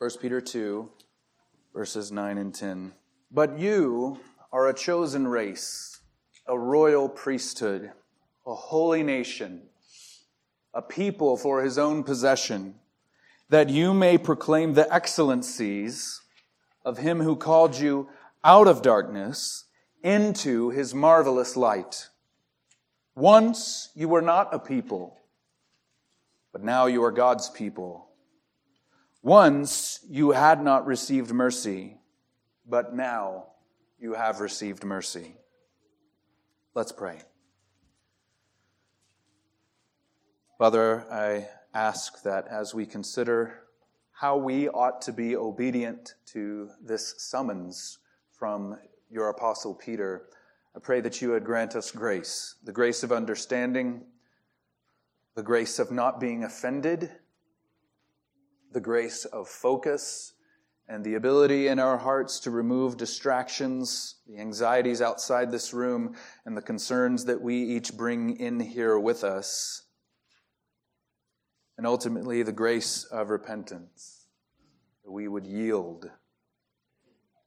1 Peter 2, verses 9 and 10. But you are a chosen race, a royal priesthood, a holy nation, a people for his own possession, that you may proclaim the excellencies of him who called you out of darkness into his marvelous light. Once you were not a people, but now you are God's people. Once you had not received mercy, but now you have received mercy. Let's pray. Father, I ask that as we consider how we ought to be obedient to this summons from your apostle Peter, I pray that you would grant us grace, the grace of understanding, the grace of not being offended, the grace of focus, and the ability in our hearts to remove distractions, the anxieties outside this room, and the concerns that we each bring in here with us. And ultimately, the grace of repentance, that we would yield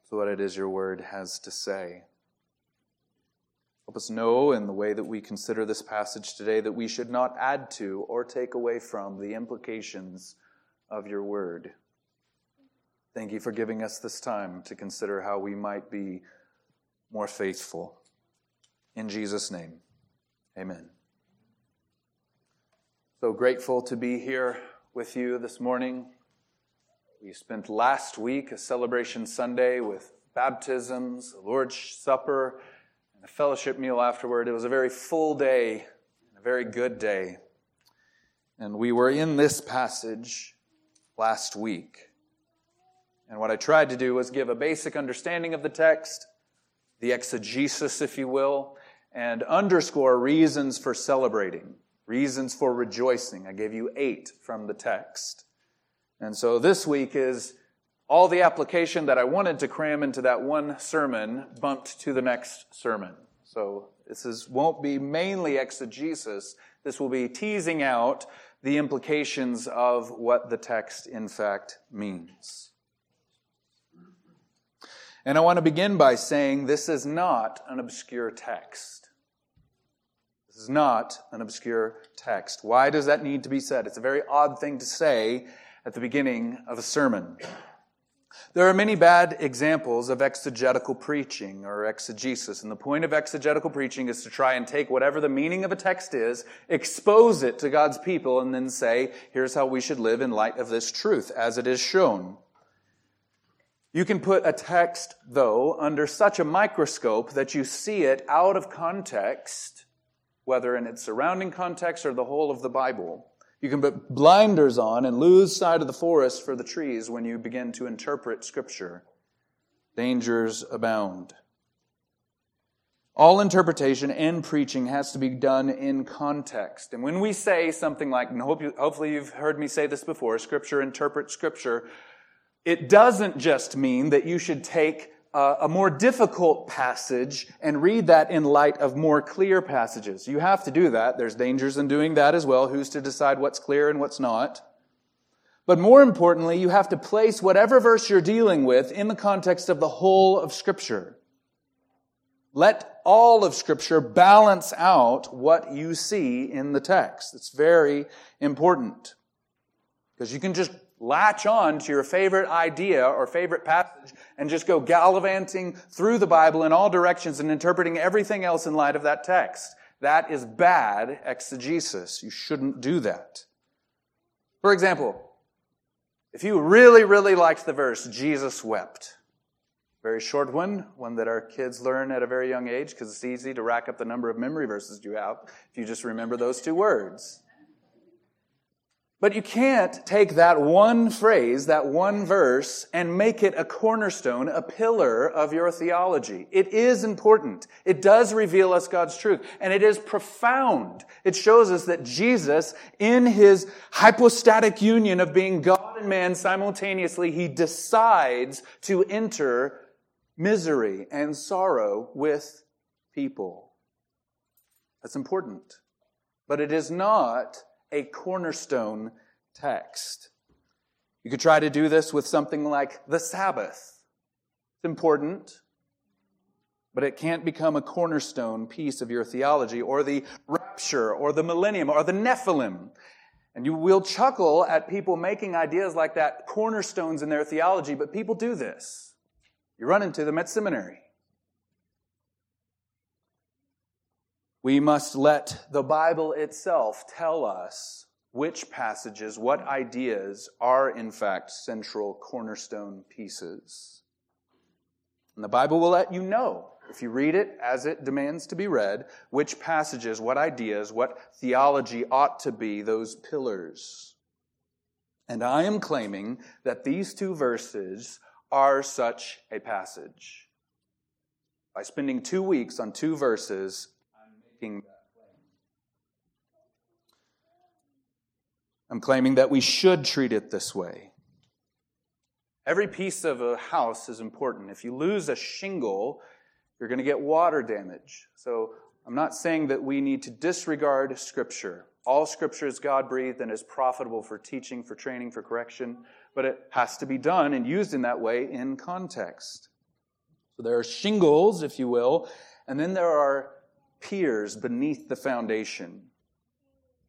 to what it is your word has to say. Help us know in the way that we consider this passage today that we should not add to or take away from the implications of your word. Thank you for giving us this time to consider how we might be more faithful. In Jesus' name, amen. So grateful to be here with you this morning. We spent last week a celebration Sunday with baptisms, Lord's Supper, and a fellowship meal afterward. It was a very full day, and a very good day. And we were in this passage last week. And what I tried to do was give a basic understanding of the text, the exegesis, if you will, and underscore reasons for celebrating, reasons for rejoicing. I gave you eight from the text. And so this week is all the application that I wanted to cram into that one sermon bumped to the next sermon. So this is, won't be mainly exegesis. This will be teasing out the implications of what the text in fact means. And I want to begin by saying this is not an obscure text. This is not an obscure text. Why does that need to be said? It's a very odd thing to say at the beginning of a sermon. There are many bad examples of exegetical preaching or exegesis, and the point of exegetical preaching is to try and take whatever the meaning of a text is, expose it to God's people, and then say, here's how we should live in light of this truth as it is shown. You can put a text, though, under such a microscope that you see it out of context, whether in its surrounding context or the whole of the Bible. You can put blinders on and lose sight of the forest for the trees when you begin to interpret Scripture. Dangers abound. All interpretation and preaching has to be done in context. And when we say something like, and hopefully you've heard me say this before, Scripture interpret Scripture, it doesn't just mean that you should take Uh, a more difficult passage and read that in light of more clear passages. You have to do that. There's dangers in doing that as well. Who's to decide what's clear and what's not? But more importantly, you have to place whatever verse you're dealing with in the context of the whole of Scripture. Let all of Scripture balance out what you see in the text. It's very important. Because you can just latch on to your favorite idea or favorite passage and just go gallivanting through the Bible in all directions and interpreting everything else in light of that text. That is bad exegesis. You shouldn't do that. For example, if you really, really liked the verse, Jesus wept. Very short one, one that our kids learn at a very young age because it's easy to rack up the number of memory verses you have if you just remember those two words. But you can't take that one phrase, that one verse, and make it a cornerstone, a pillar of your theology. It is important. It does reveal us God's truth. And it is profound. It shows us that Jesus, in his hypostatic union of being God and man simultaneously, he decides to enter misery and sorrow with people. That's important. But it is not a cornerstone text. You could try to do this with something like the Sabbath. It's important, but it can't become a cornerstone piece of your theology, or the rapture, or the millennium, or the Nephilim. And you will chuckle at people making ideas like that cornerstones in their theology, but people do this. You run into them at seminary. We must let the Bible itself tell us which passages, what ideas are in fact central cornerstone pieces. And the Bible will let you know, if you read it as it demands to be read, which passages, what ideas, what theology ought to be those pillars. And I am claiming that these two verses are such a passage. By spending two weeks on two verses, I'm making I'm claiming that we should treat it this way. Every piece of a house is important. If you lose a shingle, you're going to get water damage. So I'm not saying that we need to disregard Scripture. All Scripture is God breathed and is profitable for teaching, for training, for correction, but it has to be done and used in that way in context. So there are shingles, if you will, and then there are piers beneath the foundation.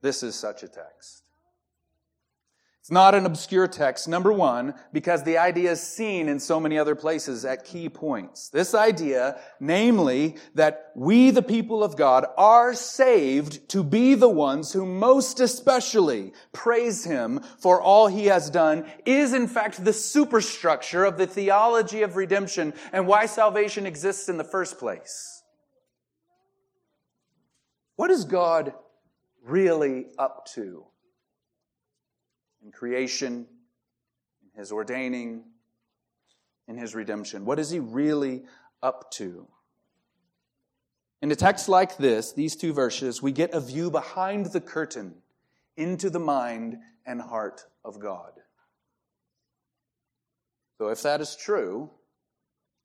This is such a text. It's not an obscure text, number one, because the idea is seen in so many other places at key points. This idea, namely, that we, the people of God, are saved to be the ones who most especially praise Him for all He has done, is in fact the superstructure of the theology of redemption and why salvation exists in the first place. What is God really up to? in creation, in his ordaining, in his redemption. What is he really up to? In a text like this, these two verses, we get a view behind the curtain into the mind and heart of God. So, if that is true,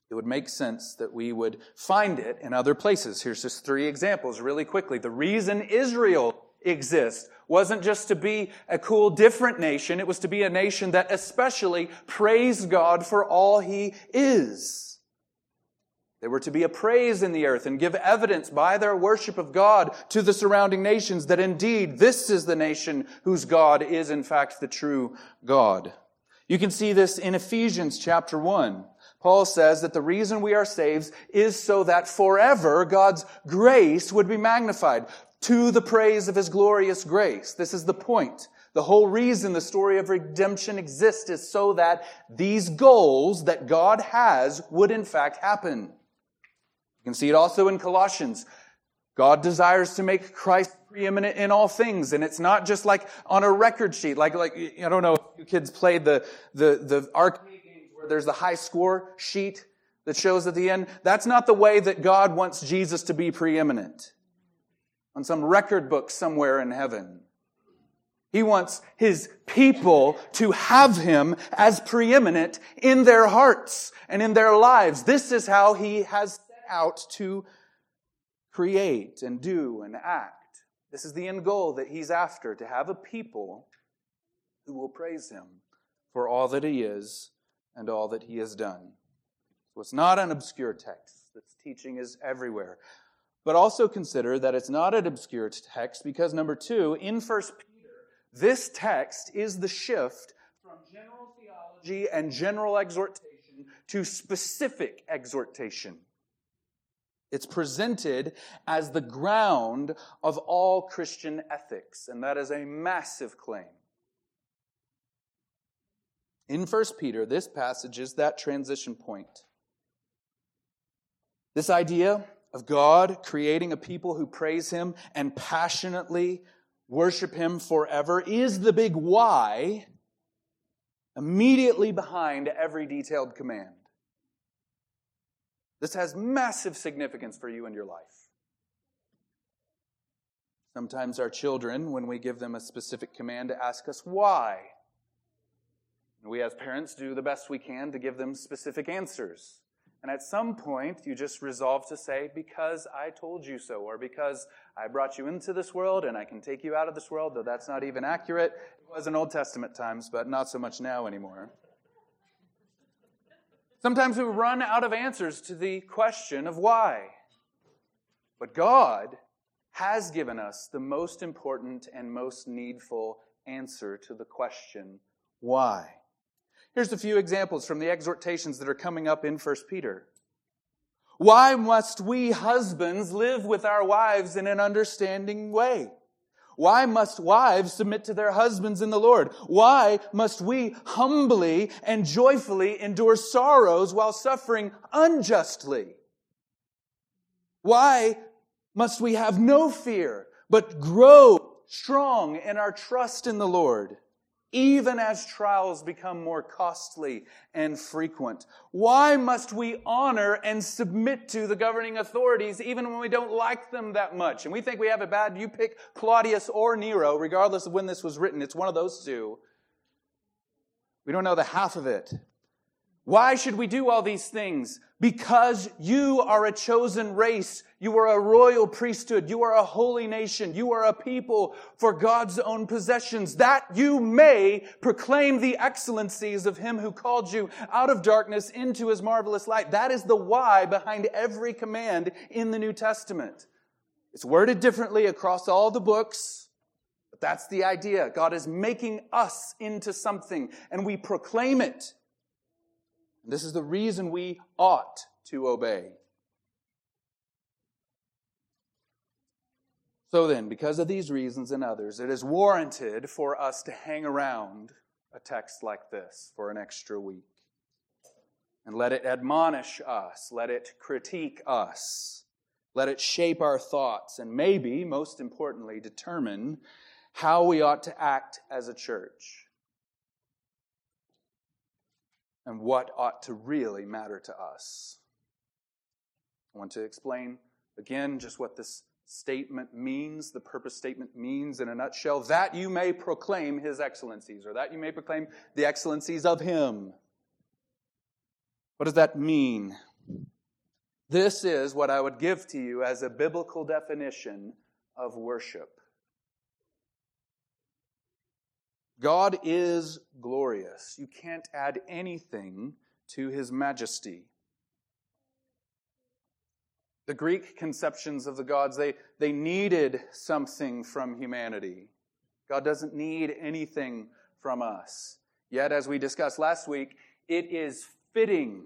it would make sense that we would find it in other places. Here's just three examples really quickly. The reason Israel exists wasn't just to be a cool, different nation. It was to be a nation that especially praised God for all he is. They were to be a praise in the earth and give evidence by their worship of God to the surrounding nations that indeed this is the nation whose God is in fact the true God. You can see this in Ephesians chapter 1. Paul says that the reason we are saved is so that forever God's grace would be magnified to the praise of his glorious grace. This is the point. The whole reason the story of redemption exists is so that these goals that God has would in fact happen. You can see it also in Colossians. God desires to make Christ preeminent in all things. And it's not just like on a record sheet, like, like, I don't know if you kids played the, the, the arcade there's the high score sheet that shows at the end. That's not the way that God wants Jesus to be preeminent on some record book somewhere in heaven. He wants his people to have him as preeminent in their hearts and in their lives. This is how he has set out to create and do and act. This is the end goal that he's after to have a people who will praise him for all that he is and all that he has done. So it's not an obscure text. This teaching is everywhere. But also consider that it's not an obscure text because, number two, in 1 Peter, this text is the shift from general theology and general exhortation to specific exhortation. It's presented as the ground of all Christian ethics, and that is a massive claim. In 1 Peter, this passage is that transition point. This idea of God creating a people who praise Him and passionately worship Him forever is the big why immediately behind every detailed command. This has massive significance for you and your life. Sometimes our children, when we give them a specific command, ask us why. We as parents do the best we can to give them specific answers. And at some point, you just resolve to say, because I told you so, or because I brought you into this world and I can take you out of this world, though that's not even accurate. It was in Old Testament times, but not so much now anymore. Sometimes we run out of answers to the question of why. But God has given us the most important and most needful answer to the question, why? Here's a few examples from the exhortations that are coming up in 1 Peter. Why must we husbands live with our wives in an understanding way? Why must wives submit to their husbands in the Lord? Why must we humbly and joyfully endure sorrows while suffering unjustly? Why must we have no fear, but grow strong in our trust in the Lord? Even as trials become more costly and frequent? Why must we honor and submit to the governing authorities even when we don't like them that much? And we think we have it bad. You pick Claudius or Nero, regardless of when this was written. It's one of those two. We don't know the half of it. Why should we do all these things? Because you are a chosen race. You are a royal priesthood. You are a holy nation. You are a people for God's own possessions, that you may proclaim the excellencies of him who called you out of darkness into his marvelous light. That is the why behind every command in the New Testament. It's worded differently across all the books. But that's the idea. God is making us into something and we proclaim it. This is the reason we ought to obey. So then, because of these reasons and others, it is warranted for us to hang around a text like this for an extra week. And let it admonish us, let it critique us, let it shape our thoughts, and maybe, most importantly, determine how we ought to act as a church and what ought to really matter to us. I want to explain again just what this statement means, the purpose statement means in a nutshell, that you may proclaim his excellencies, or that you may proclaim the excellencies of him. What does that mean? This is what I would give to you as a biblical definition of worship. God is glorious. You can't add anything to his majesty. The Greek conceptions of the gods, they, they needed something from humanity. God doesn't need anything from us. Yet, as we discussed last week, it is fitting,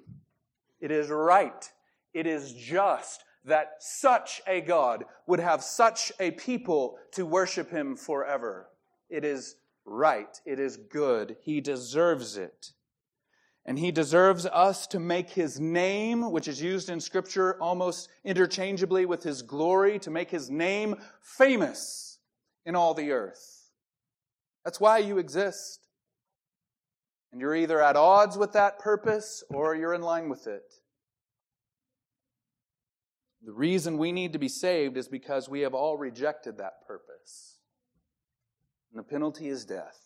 it is right, it is just that such a God would have such a people to worship him forever. It is right. It is good. He deserves it. And he deserves us to make his name, which is used in scripture almost interchangeably with his glory, to make his name famous in all the earth. That's why you exist. And you're either at odds with that purpose or you're in line with it. The reason we need to be saved is because we have all rejected that purpose and the penalty is death.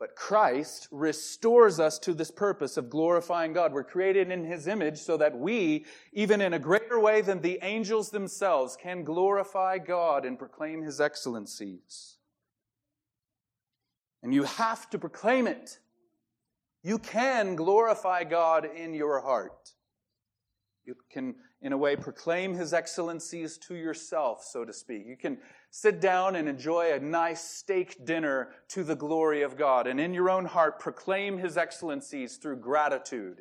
But Christ restores us to this purpose of glorifying God. We're created in His image so that we, even in a greater way than the angels themselves, can glorify God and proclaim His excellencies. And you have to proclaim it. You can glorify God in your heart. You can, in a way, proclaim His excellencies to yourself, so to speak. You can sit down and enjoy a nice steak dinner to the glory of God, and in your own heart proclaim His excellencies through gratitude.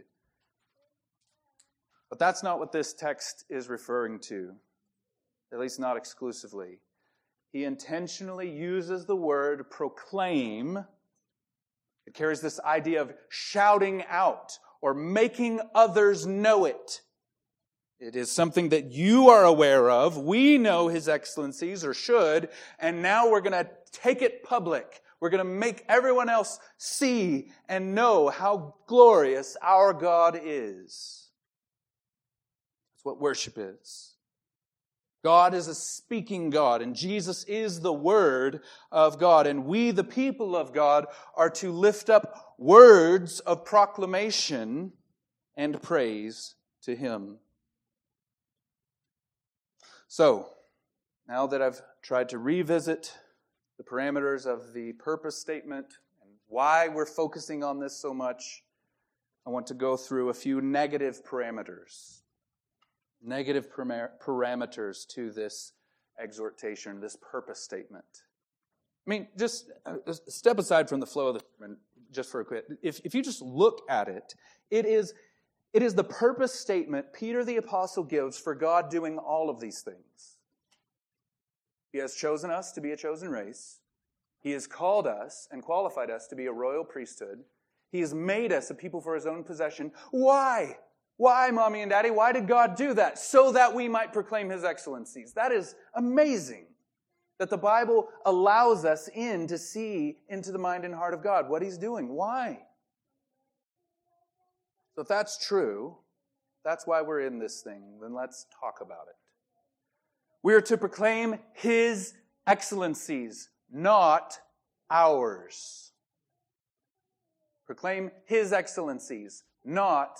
But that's not what this text is referring to, at least not exclusively. He intentionally uses the word proclaim. It carries this idea of shouting out or making others know it. It is something that you are aware of. We know His excellencies, or should, and now we're going to take it public. We're going to make everyone else see and know how glorious our God is. That's what worship is. God is a speaking God, and Jesus is the Word of God. And we, the people of God, are to lift up words of proclamation and praise to Him. So, now that I've tried to revisit the parameters of the purpose statement and why we're focusing on this so much, I want to go through a few negative parameters. Negative parameters to this exhortation, this purpose statement. I mean, just uh, step aside from the flow of the sermon just for a quick. If, if you just look at it, it is, it is the purpose statement Peter the Apostle gives for God doing all of these things. He has chosen us to be a chosen race. He has called us and qualified us to be a royal priesthood. He has made us a people for his own possession. Why? Why, mommy and daddy? Why did God do that? So that we might proclaim his excellencies. That is amazing that the Bible allows us in to see into the mind and heart of God, what he's doing. Why? So if that's true, that's why we're in this thing, then let's talk about it. We are to proclaim his excellencies, not ours. Proclaim his excellencies, not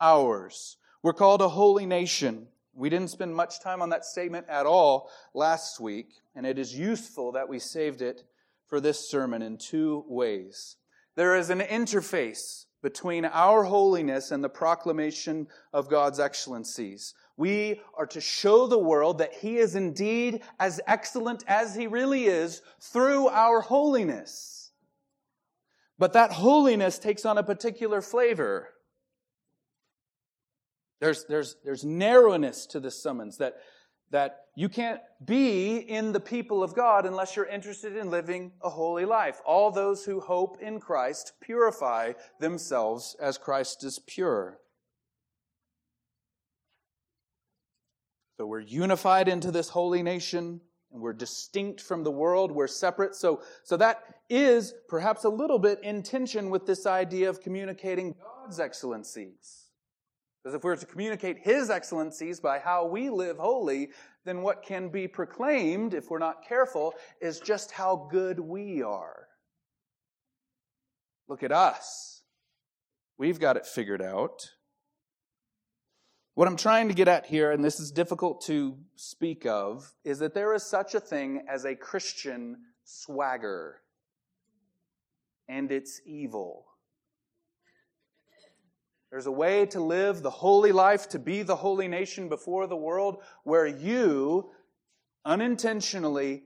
ours. We're called a holy nation. We didn't spend much time on that statement at all last week, and it is useful that we saved it for this sermon in two ways. There is an interface between our holiness and the proclamation of God's excellencies. We are to show the world that He is indeed as excellent as He really is through our holiness. But that holiness takes on a particular flavor. There's, there's, there's narrowness to this summons that, that you can't be in the people of God unless you're interested in living a holy life. All those who hope in Christ purify themselves as Christ is pure. So we're unified into this holy nation and we're distinct from the world. We're separate. So, so that is perhaps a little bit in tension with this idea of communicating God's excellencies. Because if we're to communicate His excellencies by how we live holy, then what can be proclaimed, if we're not careful, is just how good we are. Look at us. We've got it figured out. What I'm trying to get at here, and this is difficult to speak of, is that there is such a thing as a Christian swagger. And it's evil. There's a way to live the holy life, to be the holy nation before the world, where you unintentionally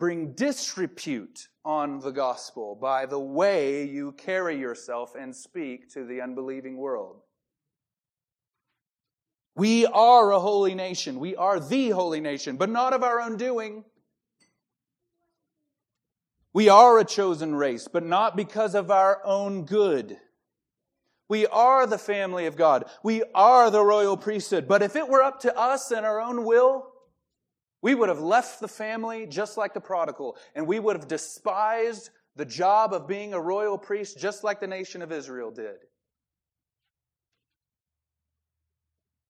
bring disrepute on the gospel by the way you carry yourself and speak to the unbelieving world. We are a holy nation. We are the holy nation, but not of our own doing. We are a chosen race, but not because of our own good. We are the family of God. We are the royal priesthood. But if it were up to us and our own will, we would have left the family just like the prodigal, and we would have despised the job of being a royal priest just like the nation of Israel did.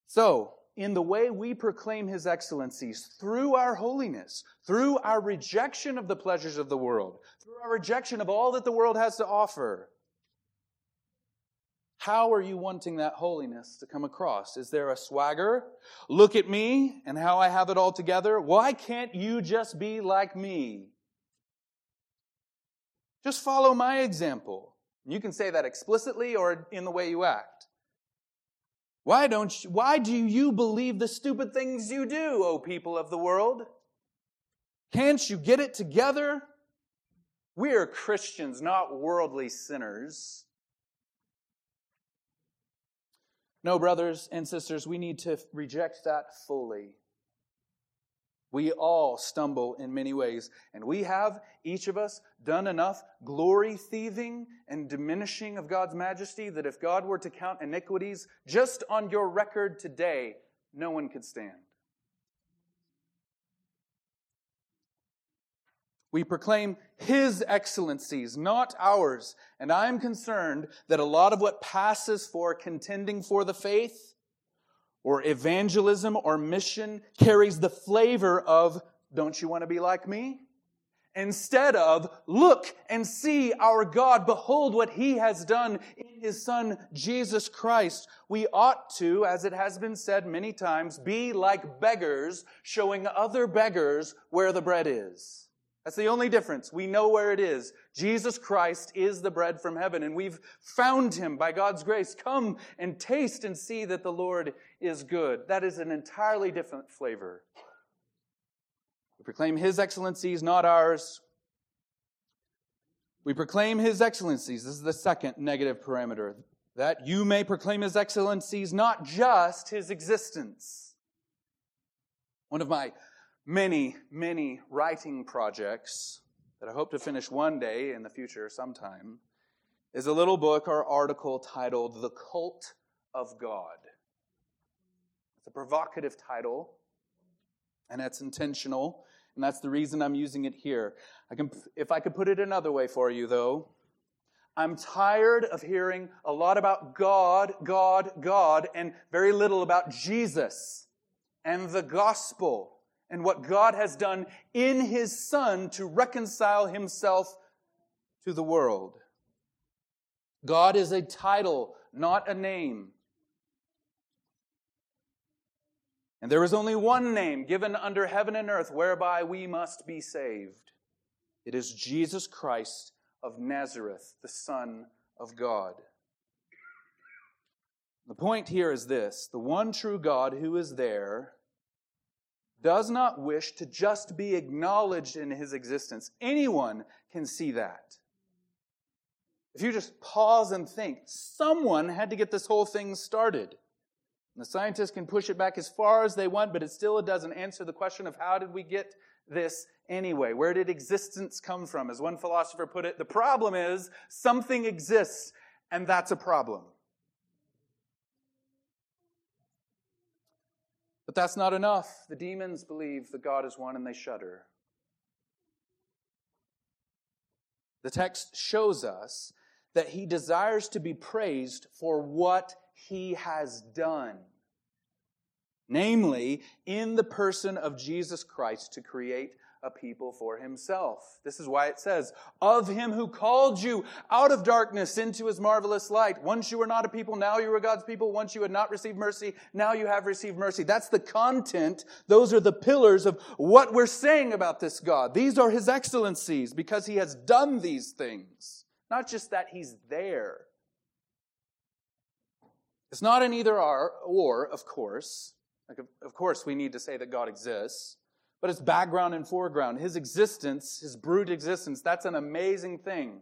So, in the way we proclaim his excellencies, through our holiness, through our rejection of the pleasures of the world, through our rejection of all that the world has to offer, how are you wanting that holiness to come across? Is there a swagger? Look at me and how I have it all together. Why can't you just be like me? Just follow my example. You can say that explicitly or in the way you act. Why don't you, why do you believe the stupid things you do, O people of the world? Can't you get it together? We are Christians, not worldly sinners. No, brothers and sisters, we need to reject that fully. We all stumble in many ways, and we have, each of us, done enough glory thieving and diminishing of God's majesty that if God were to count iniquities just on your record today, no one could stand. We proclaim His excellencies, not ours. And I'm concerned that a lot of what passes for contending for the faith or evangelism or mission carries the flavor of, don't you want to be like me? Instead of, look and see our God, behold what he has done in his son Jesus Christ, we ought to, as it has been said many times, be like beggars showing other beggars where the bread is. That's the only difference. We know where it is. Jesus Christ is the bread from heaven, and we've found him by God's grace. Come and taste and see that the Lord is good. That is an entirely different flavor. We proclaim his excellencies, not ours. We proclaim his excellencies. This is the second negative parameter. That you may proclaim his excellencies, not just his existence. One of my many, many writing projects that I hope to finish one day in the future sometime is a little book or article titled The Cult of God. It's a provocative title, and that's intentional, and that's the reason I'm using it here. I can, if I could put it another way for you, though, I'm tired of hearing a lot about God, God, God, and very little about Jesus and the gospel and what God has done in his Son to reconcile himself to the world. God is a title, not a name. And there is only one name given under heaven and earth whereby we must be saved. It is Jesus Christ of Nazareth, the Son of God. The point here is this the one true God who is there does not wish to just be acknowledged in his existence. Anyone can see that. If you just pause and think, someone had to get this whole thing started. And the scientists can push it back as far as they want, but it still doesn't answer the question of how did we get this anyway? Where did existence come from? As one philosopher put it, the problem is something exists, and that's a problem. But that's not enough. The demons believe that God is one and they shudder. The text shows us that he desires to be praised for what he has done. Namely, in the person of Jesus Christ to create a people for himself. This is why it says, Of him who called you out of darkness into his marvelous light. Once you were not a people, now you are God's people. Once you had not received mercy, now you have received mercy. That's the content. Those are the pillars of what we're saying about this God. These are his excellencies because he has done these things. Not just that he's there. It's not an either or, of course. Like, of course, we need to say that God exists but it's background and foreground. His existence, his brute existence, that's an amazing thing.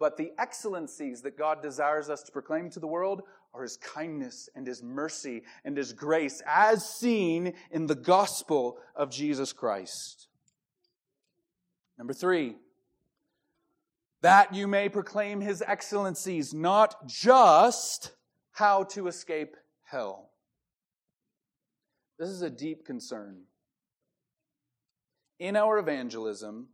But the excellencies that God desires us to proclaim to the world are his kindness and his mercy and his grace, as seen in the gospel of Jesus Christ. Number three, that you may proclaim his excellencies, not just how to escape hell. This is a deep concern in our evangelism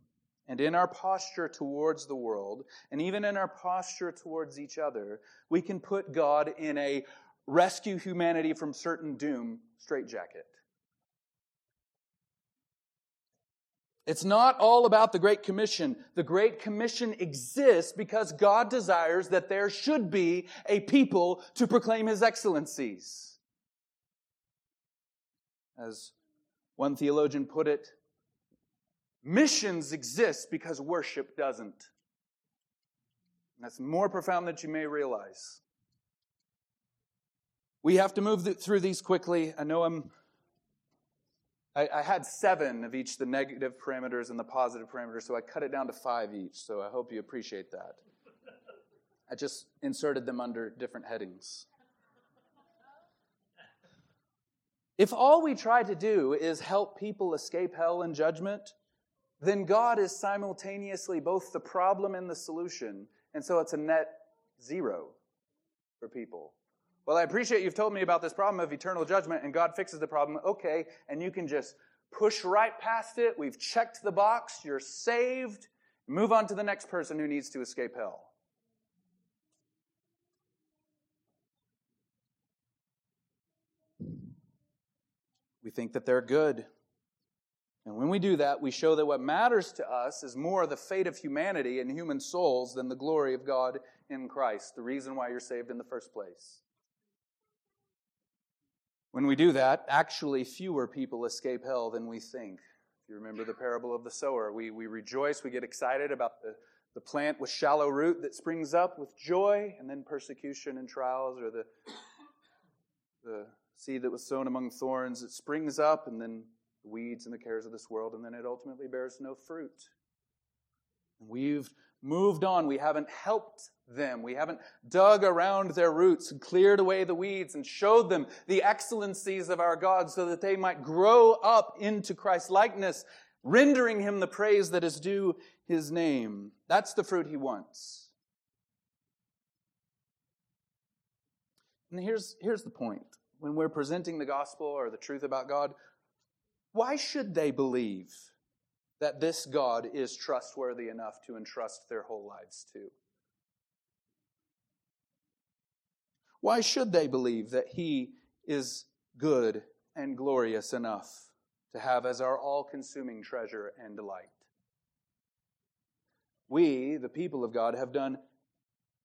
and in our posture towards the world, and even in our posture towards each other, we can put God in a rescue humanity from certain doom straitjacket. It's not all about the Great Commission. The Great Commission exists because God desires that there should be a people to proclaim His excellencies. As one theologian put it, Missions exist because worship doesn't. And that's more profound than you may realize. We have to move through these quickly. I know I'm. I, I, had seven of each the negative parameters and the positive parameters, so I cut it down to five each. So I hope you appreciate that. I just inserted them under different headings. If all we try to do is help people escape hell and judgment, then God is simultaneously both the problem and the solution. And so it's a net zero for people. Well, I appreciate you've told me about this problem of eternal judgment and God fixes the problem. Okay. And you can just push right past it. We've checked the box. You're saved. Move on to the next person who needs to escape hell. We think that they're good And when we do that, we show that what matters to us is more the fate of humanity and human souls than the glory of God in Christ, the reason why you're saved in the first place. When we do that, actually fewer people escape hell than we think. If you remember the parable of the sower, we, we rejoice, we get excited about the, the plant with shallow root that springs up with joy, and then persecution and trials, or the, the seed that was sown among thorns, it springs up, and then the weeds and the cares of this world, and then it ultimately bears no fruit. We've moved on. We haven't helped them. We haven't dug around their roots and cleared away the weeds and showed them the excellencies of our God so that they might grow up into Christ's likeness, rendering him the praise that is due his name. That's the fruit he wants. And here's, here's the point. When we're presenting the gospel or the truth about God, why should they believe that this God is trustworthy enough to entrust their whole lives to? Why should they believe that He is good and glorious enough to have as our all consuming treasure and delight? We, the people of God, have done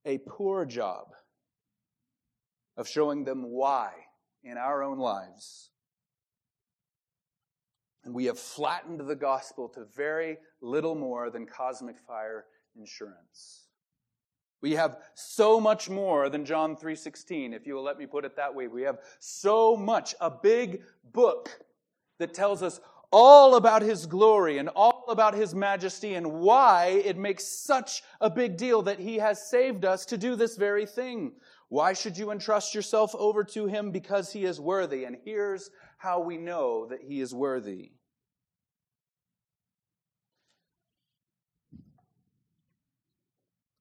a poor job of showing them why in our own lives and we have flattened the gospel to very little more than cosmic fire insurance. We have so much more than John 3:16, if you will let me put it that way. We have so much a big book that tells us all about his glory and all about his majesty and why it makes such a big deal that he has saved us to do this very thing. Why should you entrust yourself over to him? Because he is worthy. And here's how we know that he is worthy.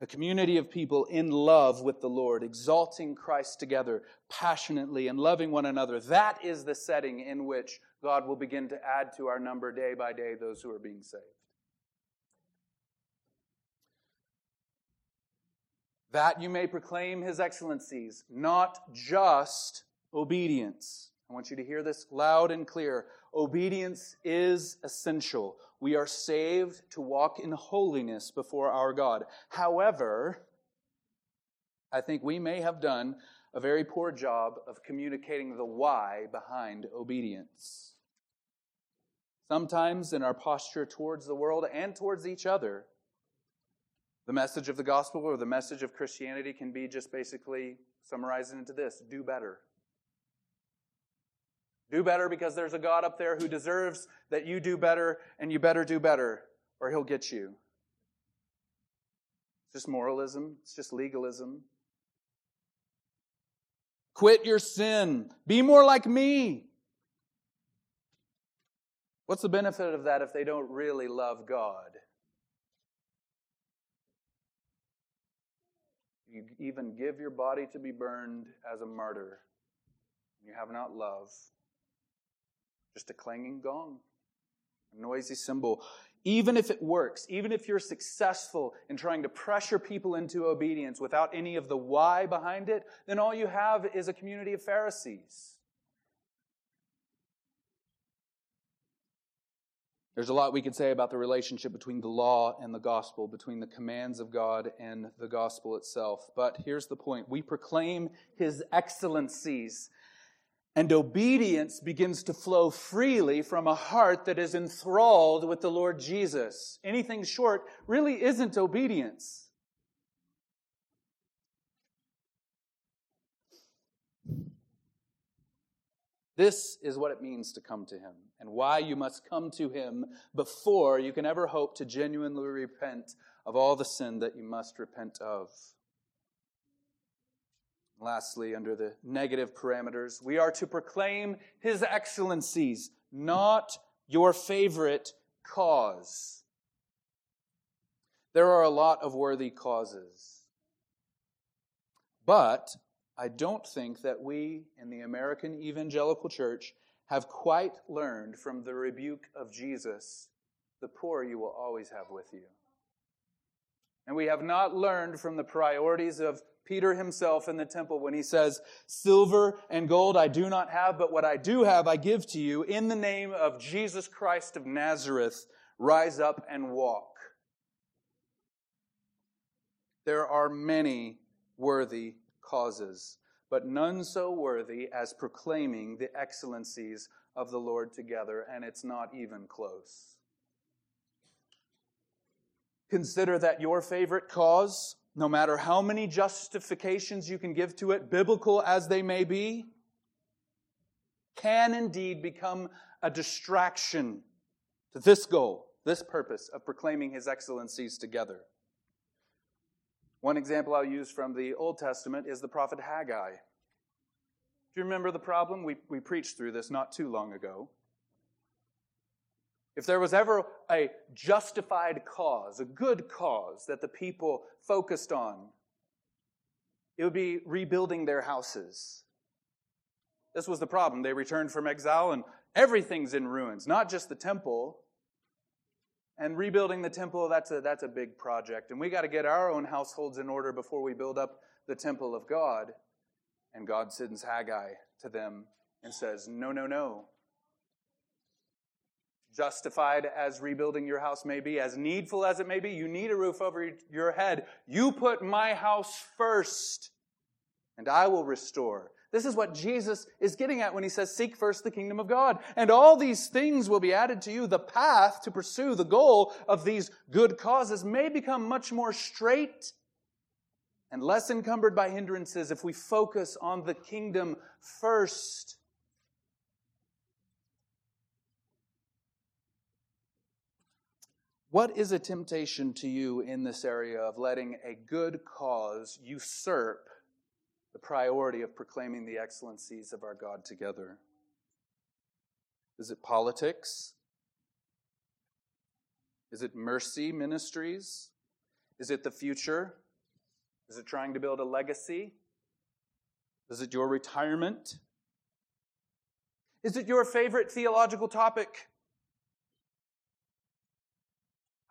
A community of people in love with the Lord, exalting Christ together passionately and loving one another. That is the setting in which God will begin to add to our number day by day those who are being saved. That you may proclaim his excellencies, not just obedience. I want you to hear this loud and clear. Obedience is essential. We are saved to walk in holiness before our God. However, I think we may have done a very poor job of communicating the why behind obedience. Sometimes in our posture towards the world and towards each other, the message of the gospel or the message of Christianity can be just basically summarized into this do better. Do better because there's a God up there who deserves that you do better, and you better do better, or he'll get you. It's just moralism, it's just legalism. Quit your sin. Be more like me. What's the benefit of that if they don't really love God? You even give your body to be burned as a martyr. You have not love. Just a clanging gong, a noisy cymbal. Even if it works, even if you're successful in trying to pressure people into obedience without any of the why behind it, then all you have is a community of Pharisees. There's a lot we could say about the relationship between the law and the gospel, between the commands of God and the gospel itself. But here's the point we proclaim his excellencies and obedience begins to flow freely from a heart that is enthralled with the Lord Jesus. Anything short really isn't obedience. This is what it means to come to Him and why you must come to Him before you can ever hope to genuinely repent of all the sin that you must repent of. Lastly, under the negative parameters, we are to proclaim his excellencies, not your favorite cause. There are a lot of worthy causes. But I don't think that we in the American evangelical church have quite learned from the rebuke of Jesus the poor you will always have with you. And we have not learned from the priorities of Peter himself in the temple when he says, Silver and gold I do not have, but what I do have I give to you. In the name of Jesus Christ of Nazareth, rise up and walk. There are many worthy causes, but none so worthy as proclaiming the excellencies of the Lord together, and it's not even close. Consider that your favorite cause, no matter how many justifications you can give to it, biblical as they may be, can indeed become a distraction to this goal, this purpose of proclaiming his excellencies together. One example I'll use from the Old Testament is the prophet Haggai. Do you remember the problem? We, we preached through this not too long ago. If there was ever a justified cause, a good cause that the people focused on, it would be rebuilding their houses. This was the problem. They returned from exile and everything's in ruins, not just the temple, and rebuilding the temple, that's a, that's a big project. And we got to get our own households in order before we build up the temple of God. And God sends Haggai to them and says, No, no, no. Justified as rebuilding your house may be, as needful as it may be, you need a roof over your head. You put my house first, and I will restore this is what Jesus is getting at when he says, Seek first the kingdom of God. And all these things will be added to you. The path to pursue the goal of these good causes may become much more straight and less encumbered by hindrances if we focus on the kingdom first. What is a temptation to you in this area of letting a good cause usurp the priority of proclaiming the excellencies of our God together? Is it politics? Is it mercy ministries? Is it the future? Is it trying to build a legacy? Is it your retirement? Is it your favorite theological topic?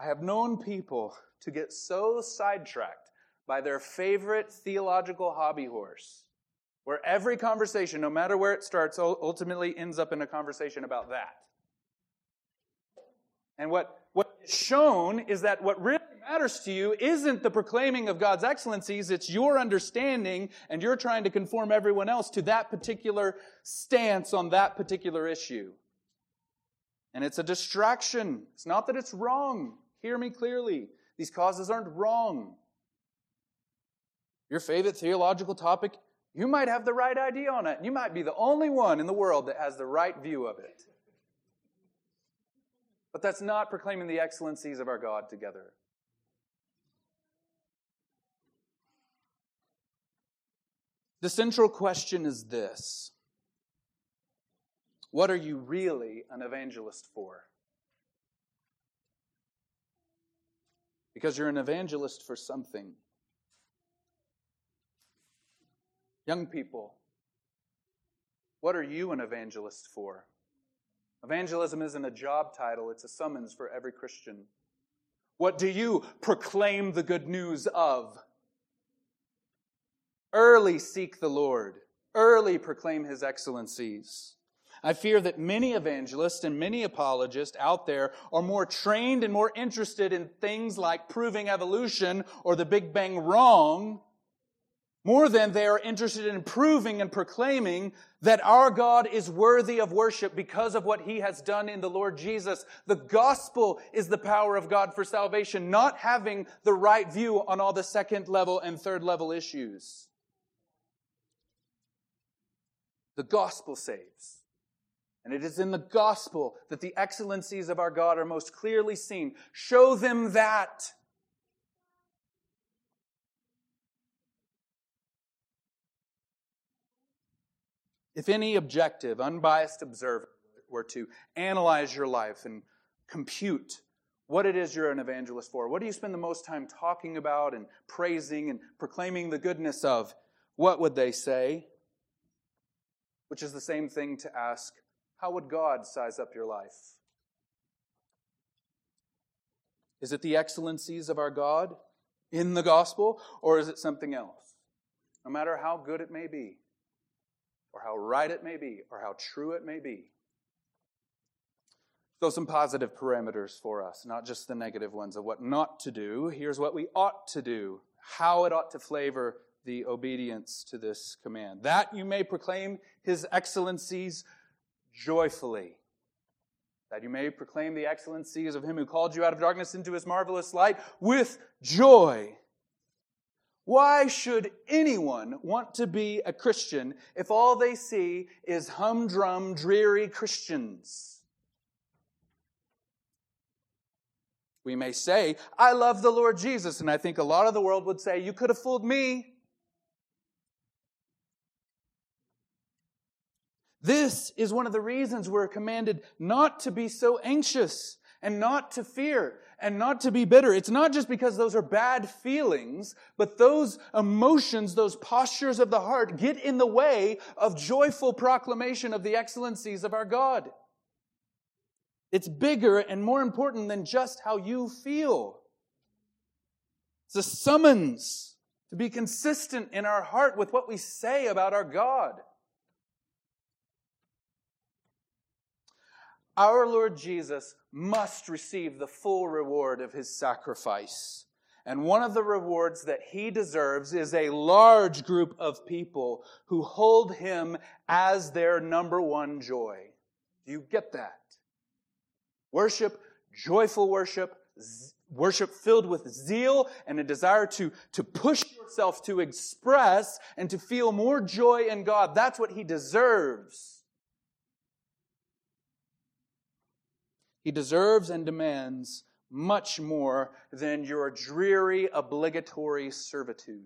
I have known people to get so sidetracked by their favorite theological hobby horse, where every conversation, no matter where it starts, ultimately ends up in a conversation about that. And what, what is shown is that what really matters to you isn't the proclaiming of God's excellencies, it's your understanding, and you're trying to conform everyone else to that particular stance on that particular issue. And it's a distraction. It's not that it's wrong. Hear me clearly. These causes aren't wrong your favorite theological topic, you might have the right idea on it. You might be the only one in the world that has the right view of it. But that's not proclaiming the excellencies of our God together. The central question is this What are you really an evangelist for? Because you're an evangelist for something. Young people, what are you an evangelist for? Evangelism isn't a job title, it's a summons for every Christian. What do you proclaim the good news of? Early seek the Lord, early proclaim his excellencies. I fear that many evangelists and many apologists out there are more trained and more interested in things like proving evolution or the Big Bang wrong more than they are interested in proving and proclaiming that our God is worthy of worship because of what he has done in the Lord Jesus. The gospel is the power of God for salvation, not having the right view on all the second level and third level issues. The gospel saves. And it is in the gospel that the excellencies of our God are most clearly seen. Show them that. If any objective, unbiased observer were to analyze your life and compute what it is you're an evangelist for, what do you spend the most time talking about and praising and proclaiming the goodness of, what would they say? Which is the same thing to ask, how would God size up your life? Is it the excellencies of our God in the gospel, or is it something else? no matter how good it may be, or how right it may be, or how true it may be. So, some positive parameters for us, not just the negative ones of what not to do. Here's what we ought to do, how it ought to flavor the obedience to this command. That you may proclaim his excellencies joyfully. That you may proclaim the excellencies of him who called you out of darkness into his marvelous light with joy. Why should anyone want to be a Christian if all they see is humdrum, dreary Christians? We may say, I love the Lord Jesus, and I think a lot of the world would say, You could have fooled me. This is one of the reasons we're commanded not to be so anxious and not to fear and not to be bitter. It's not just because those are bad feelings, but those emotions, those postures of the heart get in the way of joyful proclamation of the excellencies of our God. It's bigger and more important than just how you feel. It's a summons to be consistent in our heart with what we say about our God. Our Lord Jesus must receive the full reward of his sacrifice. And one of the rewards that he deserves is a large group of people who hold him as their number one joy. Do you get that? Worship, joyful worship, worship filled with zeal and a desire to, to push yourself to express and to feel more joy in God. That's what he deserves. He deserves and demands much more than your dreary, obligatory servitude.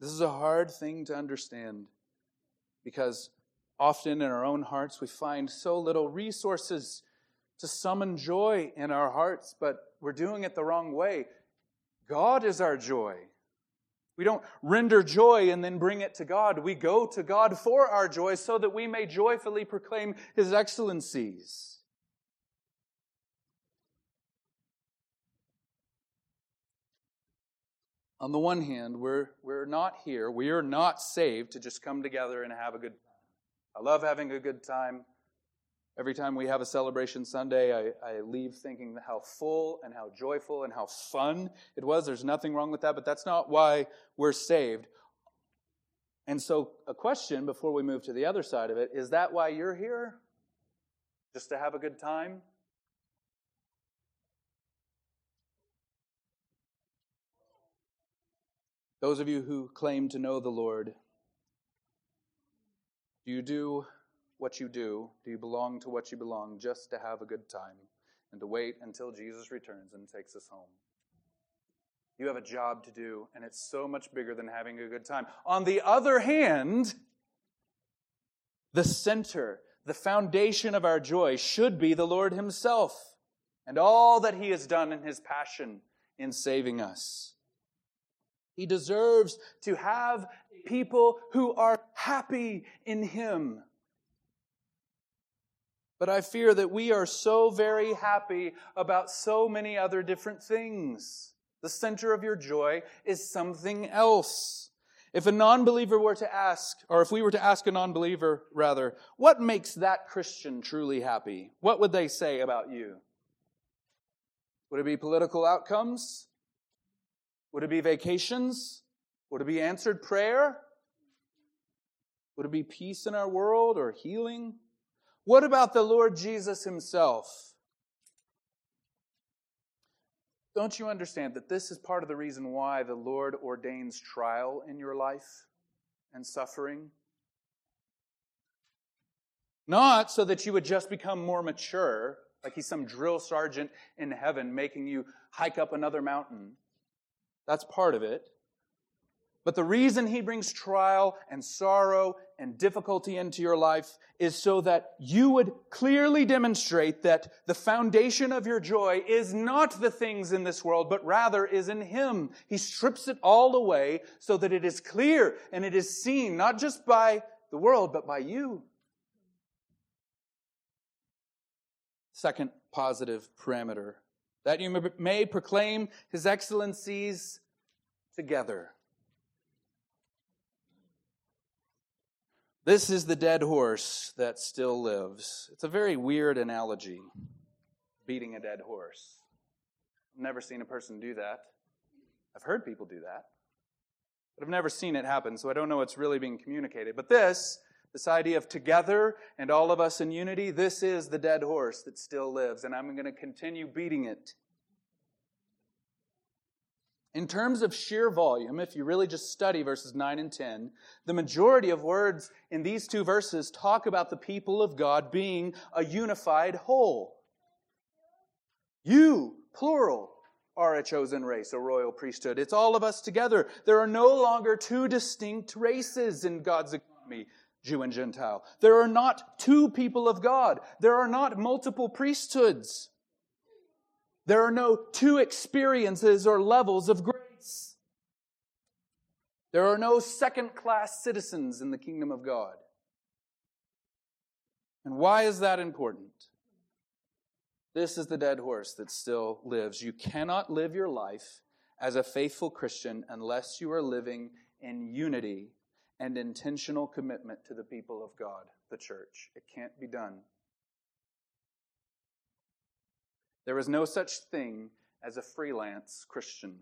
This is a hard thing to understand because often in our own hearts we find so little resources to summon joy in our hearts, but we're doing it the wrong way. God is our joy. We don't render joy and then bring it to God. We go to God for our joy so that we may joyfully proclaim His excellencies. On the one hand, we're, we're not here, we are not saved to just come together and have a good time. I love having a good time. Every time we have a celebration Sunday, I, I, leave thinking how full and how joyful and how fun it was. There's nothing wrong with that, but that's not why we're saved. And so, a question before we move to the other side of it is that why you're here? Just to have a good time? Those of you who claim to know the Lord, do you do what you do? Do you belong to what you belong just to have a good time and to wait until Jesus returns and takes us home? You have a job to do, and it's so much bigger than having a good time. On the other hand, the center, the foundation of our joy should be the Lord Himself and all that He has done in His passion in saving us. He deserves to have people who are happy in Him. But I fear that we are so very happy about so many other different things. The center of your joy is something else. If a non believer were to ask, or if we were to ask a non believer, rather, what makes that Christian truly happy? What would they say about you? Would it be political outcomes? Would it be vacations? Would it be answered prayer? Would it be peace in our world or healing? What about the Lord Jesus himself? Don't you understand that this is part of the reason why the Lord ordains trial in your life and suffering? Not so that you would just become more mature, like he's some drill sergeant in heaven making you hike up another mountain. That's part of it. But the reason he brings trial and sorrow and difficulty into your life is so that you would clearly demonstrate that the foundation of your joy is not the things in this world, but rather is in him. He strips it all away so that it is clear and it is seen not just by the world, but by you. Second positive parameter that you may proclaim his excellencies together. This is the dead horse that still lives. It's a very weird analogy, beating a dead horse. I've never seen a person do that. I've heard people do that, but I've never seen it happen, so I don't know what's really being communicated. But this, this idea of together and all of us in unity, this is the dead horse that still lives, and I'm going to continue beating it. In terms of sheer volume, if you really just study verses 9 and 10, the majority of words in these two verses talk about the people of God being a unified whole. You, plural, are a chosen race, a royal priesthood. It's all of us together. There are no longer two distinct races in God's economy. Jew and Gentile. There are not two people of God. There are not multiple priesthoods. There are no two experiences or levels of grace. There are no second class citizens in the kingdom of God. And why is that important? This is the dead horse that still lives. You cannot live your life as a faithful Christian unless you are living in unity and intentional commitment to the people of God, the church. It can't be done. There is no such thing as a freelance Christian.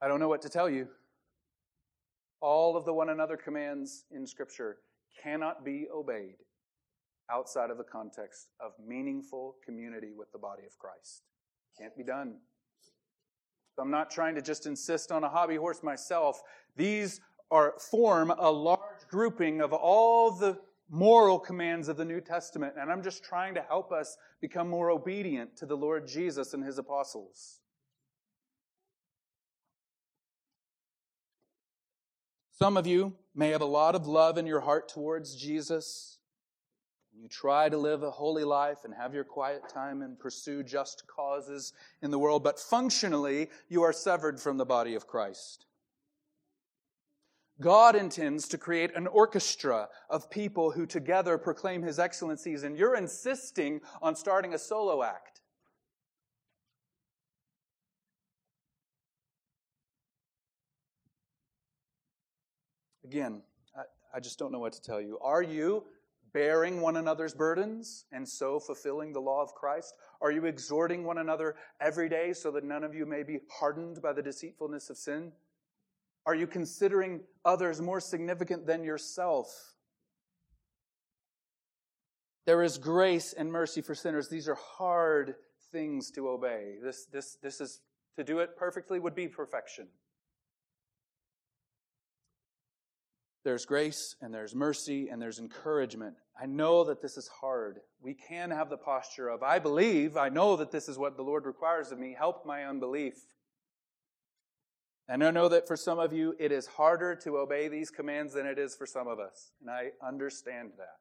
I don't know what to tell you. All of the one another commands in Scripture cannot be obeyed outside of the context of meaningful community with the body of Christ. Can't be done. I'm not trying to just insist on a hobby horse myself. These are form a large grouping of all the moral commands of the New Testament, and I'm just trying to help us become more obedient to the Lord Jesus and his apostles. Some of you may have a lot of love in your heart towards Jesus. You try to live a holy life and have your quiet time and pursue just causes in the world, but functionally, you are severed from the body of Christ. God intends to create an orchestra of people who together proclaim his excellencies, and you're insisting on starting a solo act. Again, I, I, just don't know what to tell you. Are you bearing one another's burdens and so fulfilling the law of Christ? Are you exhorting one another every day so that none of you may be hardened by the deceitfulness of sin? Are you considering others more significant than yourself? There is grace and mercy for sinners. These are hard things to obey. This, this, this is to do it perfectly would be perfection. There's grace and there's mercy and there's encouragement. I know that this is hard. We can have the posture of, I believe, I know that this is what the Lord requires of me. Help my unbelief. And I know that for some of you, it is harder to obey these commands than it is for some of us. And I understand that.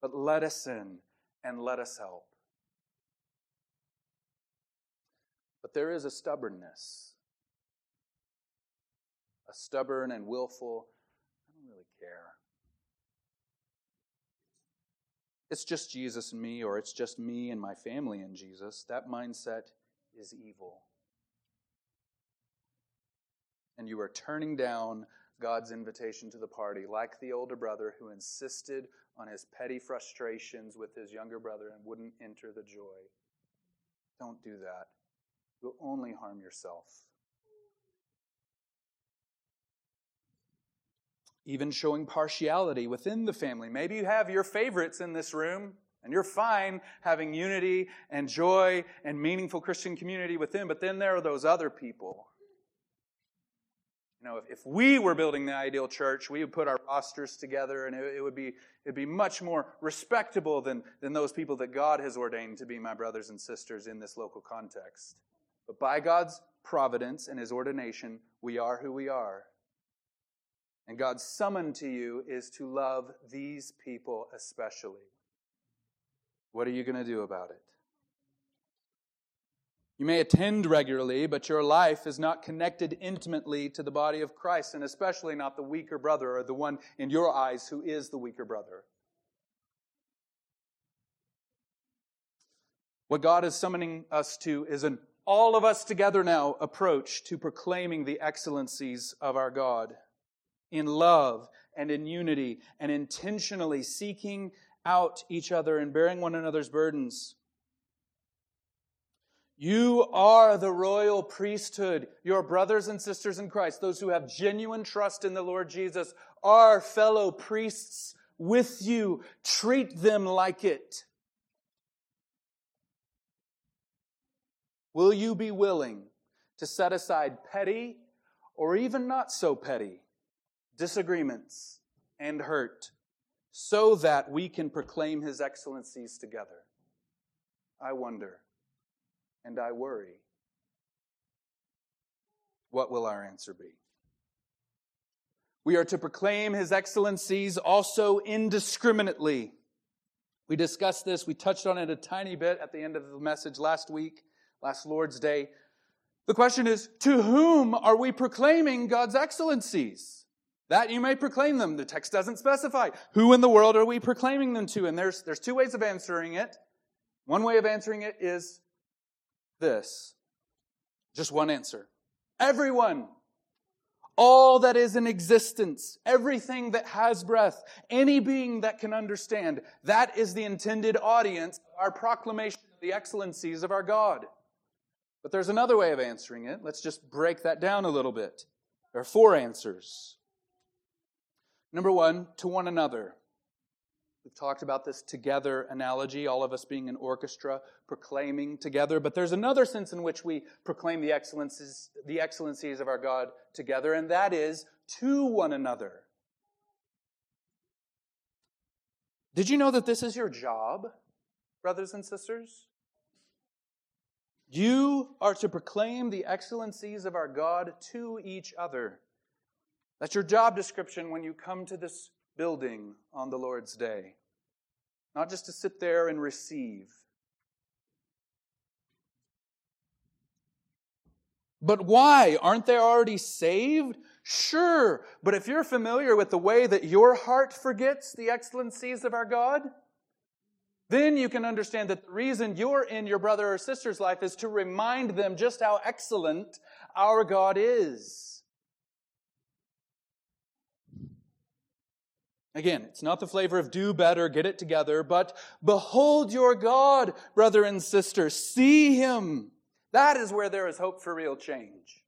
But let us in and let us help. But there is a stubbornness, a stubborn and willful, I don't really care. It's just Jesus and me, or it's just me and my family and Jesus. That mindset is evil and you are turning down God's invitation to the party, like the older brother who insisted on his petty frustrations with his younger brother and wouldn't enter the joy. Don't do that. You'll only harm yourself. Even showing partiality within the family. Maybe you have your favorites in this room, and you're fine having unity and joy and meaningful Christian community with them, but then there are those other people know, if, if we were building the ideal church, we would put our rosters together and it, it would be, it'd be much more respectable than, than those people that God has ordained to be my brothers and sisters in this local context. But by God's providence and His ordination, we are who we are. And God's summon to you is to love these people especially. What are you going to do about it? You may attend regularly, but your life is not connected intimately to the body of Christ, and especially not the weaker brother or the one in your eyes who is the weaker brother. What God is summoning us to is an all of us together now approach to proclaiming the excellencies of our God in love and in unity and intentionally seeking out each other and bearing one another's burdens. You are the royal priesthood. Your brothers and sisters in Christ, those who have genuine trust in the Lord Jesus, are fellow priests with you. Treat them like it. Will you be willing to set aside petty or even not so petty disagreements and hurt so that we can proclaim his excellencies together? I wonder and I worry. What will our answer be? We are to proclaim his excellencies also indiscriminately. We discussed this, we touched on it a tiny bit at the end of the message last week last Lord's Day. The question is, to whom are we proclaiming God's excellencies? That you may proclaim them. The text doesn't specify. Who in the world are we proclaiming them to? And there's, there's two ways of answering it. One way of answering it is this. Just one answer. Everyone. All that is in existence, everything that has breath, any being that can understand, that is the intended audience, our proclamation of the excellencies of our God. But there's another way of answering it. Let's just break that down a little bit. There are four answers. Number one, to one another. We've talked about this together analogy, all of us being an orchestra, proclaiming together. But there's another sense in which we proclaim the excellencies, the excellencies of our God together, and that is to one another. Did you know that this is your job, brothers and sisters? You are to proclaim the excellencies of our God to each other. That's your job description when you come to this building on the Lord's day. Not just to sit there and receive. But why? Aren't they already saved? Sure. But if you're familiar with the way that your heart forgets the excellencies of our God, then you can understand that the reason you're in your brother or sister's life is to remind them just how excellent our God is. Again, it's not the flavor of do better, get it together, but behold your God, brother and sister. See him. That is where there is hope for real change.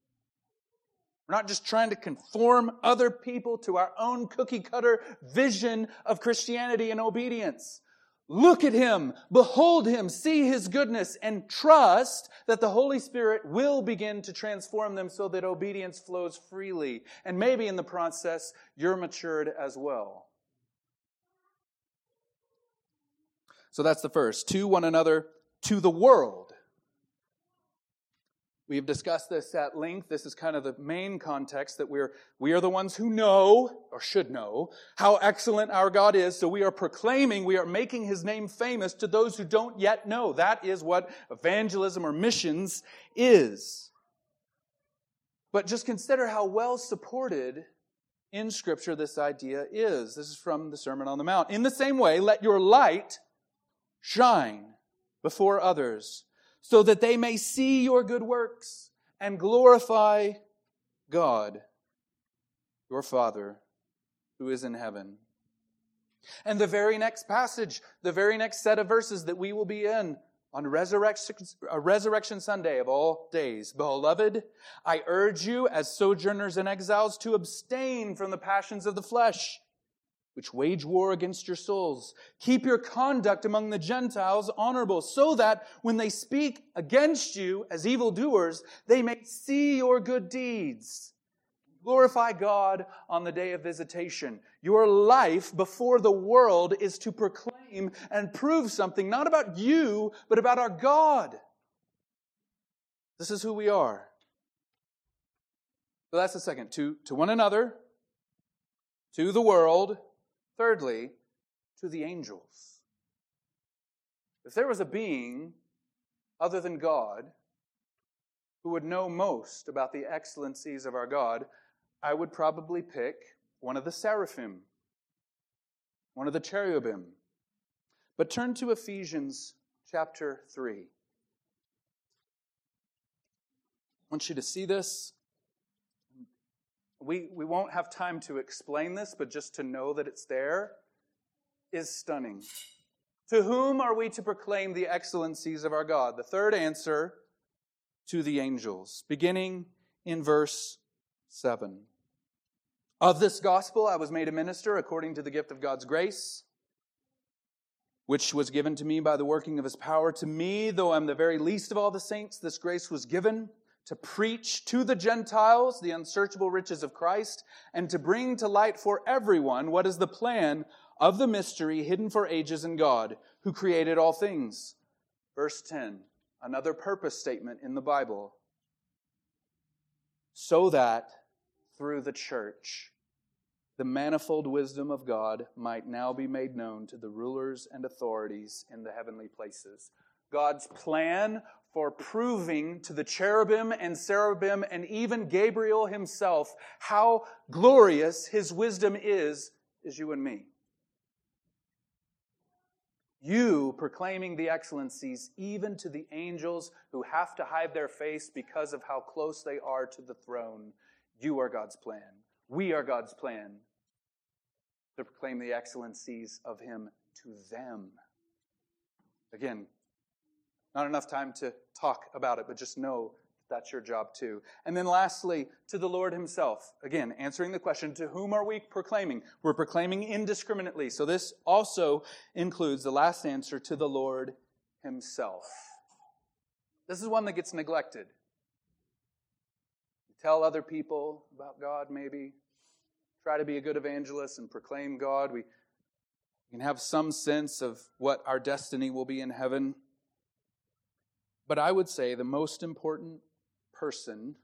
We're not just trying to conform other people to our own cookie cutter vision of Christianity and obedience. Look at him, behold him, see his goodness, and trust that the Holy Spirit will begin to transform them so that obedience flows freely. And maybe in the process, you're matured as well. So that's the first. To one another, to the world. We've discussed this at length. This is kind of the main context that we're, we are the ones who know, or should know, how excellent our God is. So we are proclaiming, we are making his name famous to those who don't yet know. That is what evangelism or missions is. But just consider how well supported in scripture this idea is. This is from the Sermon on the Mount. In the same way, let your light shine before others so that they may see your good works and glorify God, your Father, who is in heaven. And the very next passage, the very next set of verses that we will be in on resurrection, resurrection Sunday of all days. Beloved, I urge you as sojourners and exiles to abstain from the passions of the flesh which wage war against your souls. Keep your conduct among the Gentiles honorable, so that when they speak against you as evildoers, they may see your good deeds. Glorify God on the day of visitation. Your life before the world is to proclaim and prove something, not about you, but about our God. This is who we are. So that's the second. To, to one another, to the world, Thirdly, to the angels. If there was a being other than God who would know most about the excellencies of our God, I would probably pick one of the seraphim, one of the cherubim. But turn to Ephesians chapter 3. I want you to see this. We, we won't have time to explain this, but just to know that it's there is stunning. To whom are we to proclaim the excellencies of our God? The third answer to the angels, beginning in verse 7. Of this gospel I was made a minister according to the gift of God's grace, which was given to me by the working of his power. To me, though I'm the very least of all the saints, this grace was given to preach to the Gentiles the unsearchable riches of Christ and to bring to light for everyone what is the plan of the mystery hidden for ages in God, who created all things. Verse 10, another purpose statement in the Bible. So that through the church, the manifold wisdom of God might now be made known to the rulers and authorities in the heavenly places. God's plan for proving to the cherubim and seraphim and even Gabriel himself how glorious his wisdom is, is you and me. You proclaiming the excellencies even to the angels who have to hide their face because of how close they are to the throne. You are God's plan. We are God's plan to proclaim the excellencies of Him to them. Again, not enough time to talk about it, but just know that that's your job too. And then lastly, to the Lord Himself. Again, answering the question, to whom are we proclaiming? We're proclaiming indiscriminately. So this also includes the last answer to the Lord Himself. This is one that gets neglected. Tell other people about God, maybe. Try to be a good evangelist and proclaim God. We can have some sense of what our destiny will be in heaven. But I would say the most important person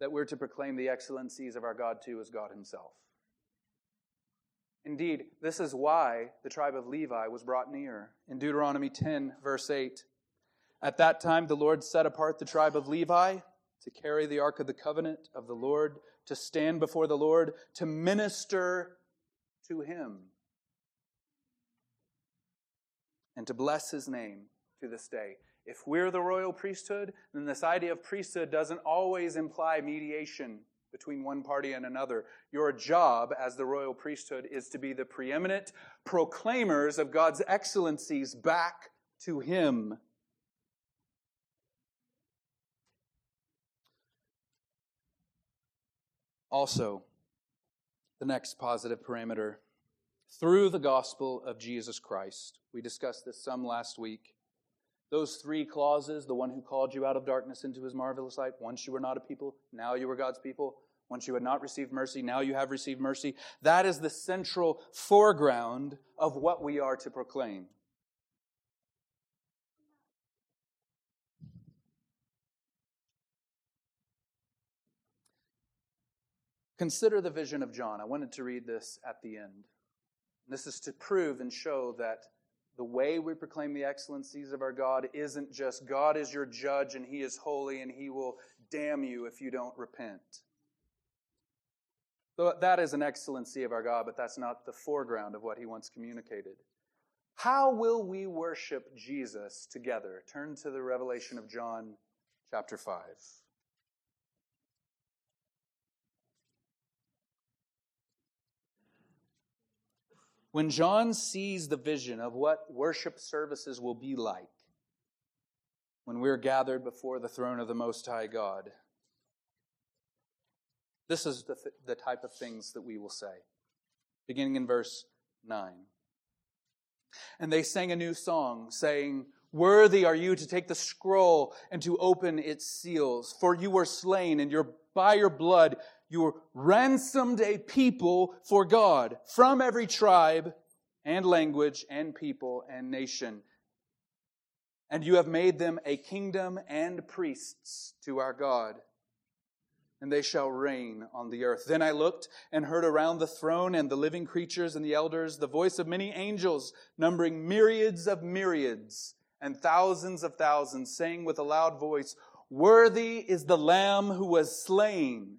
that we're to proclaim the excellencies of our God to is God Himself. Indeed, this is why the tribe of Levi was brought near. In Deuteronomy 10, verse 8, at that time the Lord set apart the tribe of Levi to carry the ark of the covenant of the Lord, to stand before the Lord, to minister to Him, and to bless His name to this day. If we're the royal priesthood, then this idea of priesthood doesn't always imply mediation between one party and another. Your job as the royal priesthood is to be the preeminent proclaimers of God's excellencies back to Him. Also, the next positive parameter through the gospel of Jesus Christ. We discussed this some last week. Those three clauses the one who called you out of darkness into his marvelous light, once you were not a people, now you were God's people. Once you had not received mercy, now you have received mercy. That is the central foreground of what we are to proclaim. Consider the vision of John. I wanted to read this at the end. This is to prove and show that the way we proclaim the excellencies of our God isn't just God is your judge and he is holy and he will damn you if you don't repent. So that is an excellency of our God, but that's not the foreground of what he once communicated. How will we worship Jesus together? Turn to the revelation of John chapter 5. When John sees the vision of what worship services will be like when we're gathered before the throne of the Most High God, this is the, th- the type of things that we will say. Beginning in verse 9. And they sang a new song, saying, Worthy are you to take the scroll and to open its seals, for you were slain, and your, by your blood you ransomed a people for God from every tribe and language and people and nation. And you have made them a kingdom and priests to our God. And they shall reign on the earth. Then I looked and heard around the throne and the living creatures and the elders the voice of many angels, numbering myriads of myriads and thousands of thousands, saying with a loud voice, Worthy is the Lamb who was slain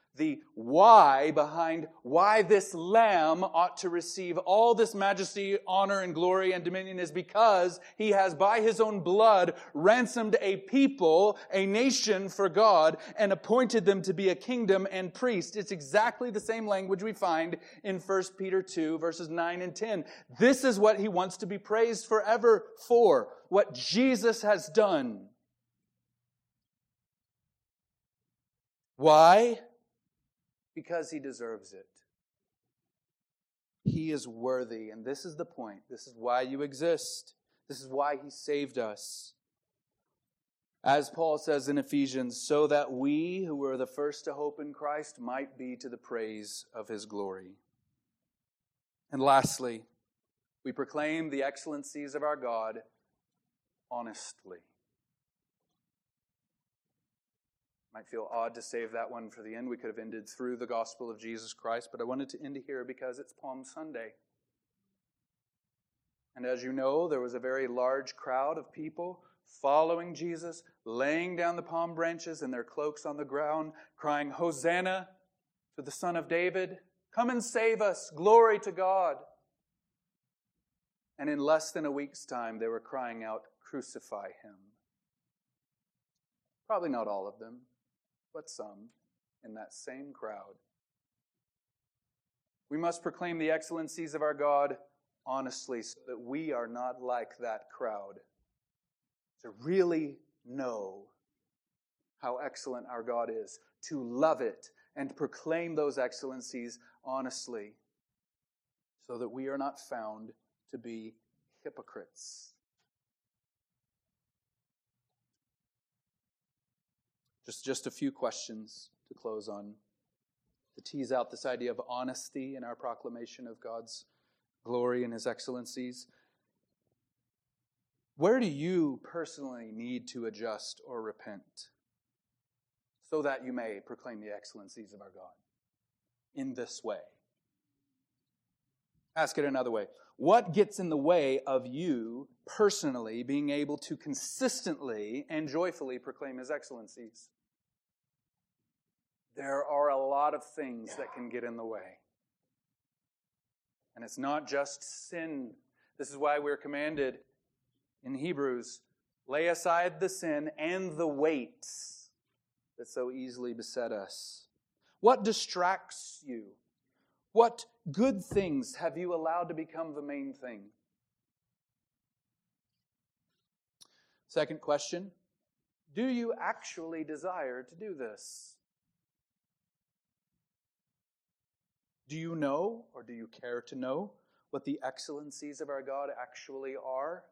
the why behind why this lamb ought to receive all this majesty, honor, and glory and dominion is because he has by his own blood ransomed a people, a nation for God, and appointed them to be a kingdom and priest. It's exactly the same language we find in 1 Peter 2 verses 9 and 10. This is what he wants to be praised forever for, what Jesus has done. Why? Because he deserves it. He is worthy, and this is the point. This is why you exist. This is why he saved us. As Paul says in Ephesians, so that we who were the first to hope in Christ might be to the praise of his glory. And lastly, we proclaim the excellencies of our God honestly. Might feel odd to save that one for the end. We could have ended through the gospel of Jesus Christ, but I wanted to end here because it's Palm Sunday. And as you know, there was a very large crowd of people following Jesus, laying down the palm branches and their cloaks on the ground, crying, Hosanna to the Son of David. Come and save us. Glory to God. And in less than a week's time, they were crying out, Crucify him. Probably not all of them but some in that same crowd. We must proclaim the excellencies of our God honestly so that we are not like that crowd. To really know how excellent our God is, to love it, and proclaim those excellencies honestly so that we are not found to be hypocrites. Just, just a few questions to close on, to tease out this idea of honesty in our proclamation of God's glory and His excellencies. Where do you personally need to adjust or repent so that you may proclaim the excellencies of our God in this way? Ask it another way. What gets in the way of you personally being able to consistently and joyfully proclaim His excellencies? There are a lot of things that can get in the way. And it's not just sin. This is why we're commanded in Hebrews lay aside the sin and the weights that so easily beset us. What distracts you? What good things have you allowed to become the main thing? Second question Do you actually desire to do this? Do you know, or do you care to know, what the excellencies of our God actually are?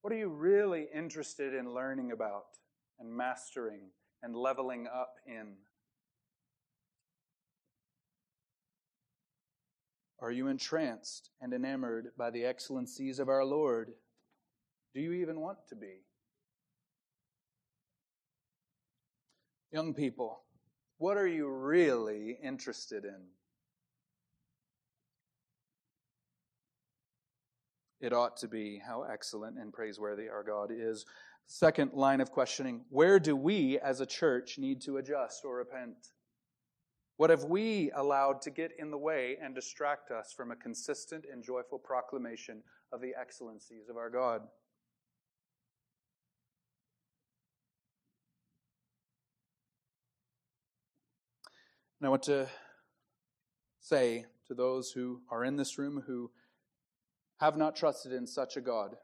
What are you really interested in learning about and mastering and leveling up in? Are you entranced and enamored by the excellencies of our Lord? Do you even want to be? Young people, what are you really interested in? It ought to be how excellent and praiseworthy our God is. Second line of questioning Where do we as a church need to adjust or repent? What have we allowed to get in the way and distract us from a consistent and joyful proclamation of the excellencies of our God? And I want to say to those who are in this room who have not trusted in such a God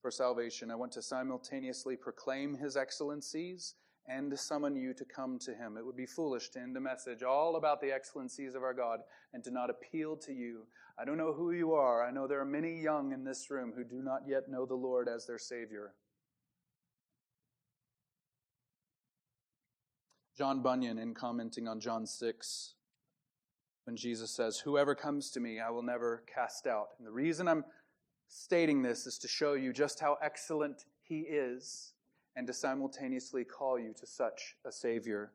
for salvation, I want to simultaneously proclaim his excellencies and summon you to come to him. It would be foolish to end a message all about the excellencies of our God and to not appeal to you. I don't know who you are. I know there are many young in this room who do not yet know the Lord as their Savior. John Bunyan, in commenting on John 6, when Jesus says, Whoever comes to me, I will never cast out. And the reason I'm stating this is to show you just how excellent he is and to simultaneously call you to such a Savior.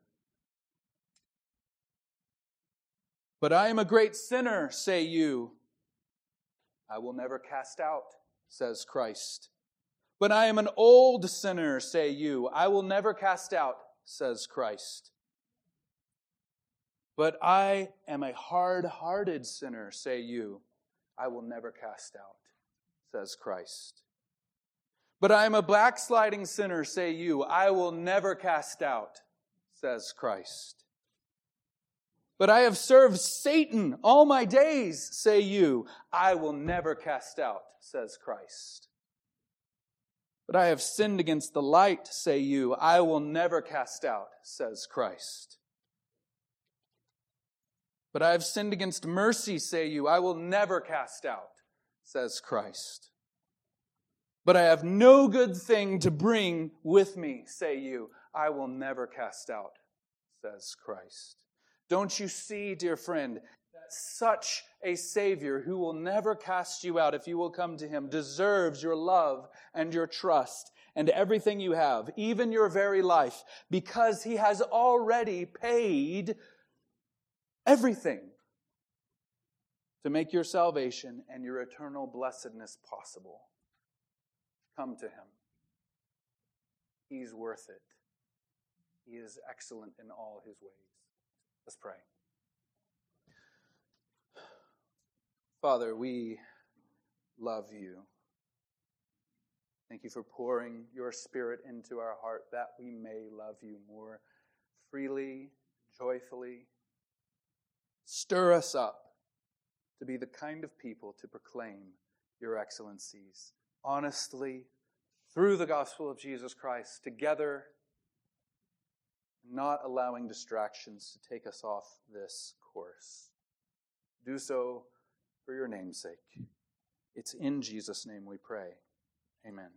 But I am a great sinner, say you. I will never cast out, says Christ. But I am an old sinner, say you. I will never cast out, says Christ. But I am a hard hearted sinner, say you. I will never cast out, says Christ. But I am a backsliding sinner, say you. I will never cast out, says Christ. But I have served Satan all my days, say you. I will never cast out, says Christ. But I have sinned against the light, say you. I will never cast out, says Christ. But I have sinned against mercy, say you. I will never cast out, says Christ. But I have no good thing to bring with me, say you. I will never cast out, says Christ. Don't you see, dear friend, such a Savior who will never cast you out if you will come to Him deserves your love and your trust and everything you have, even your very life, because He has already paid everything to make your salvation and your eternal blessedness possible. Come to him. He's worth it. He is excellent in all his ways. Let's pray. Father, we love you. Thank you for pouring your spirit into our heart that we may love you more freely, joyfully. Stir us up to be the kind of people to proclaim your excellencies honestly through the gospel of Jesus Christ together, not allowing distractions to take us off this course. Do so for your name's sake. It's in Jesus' name we pray. Amen.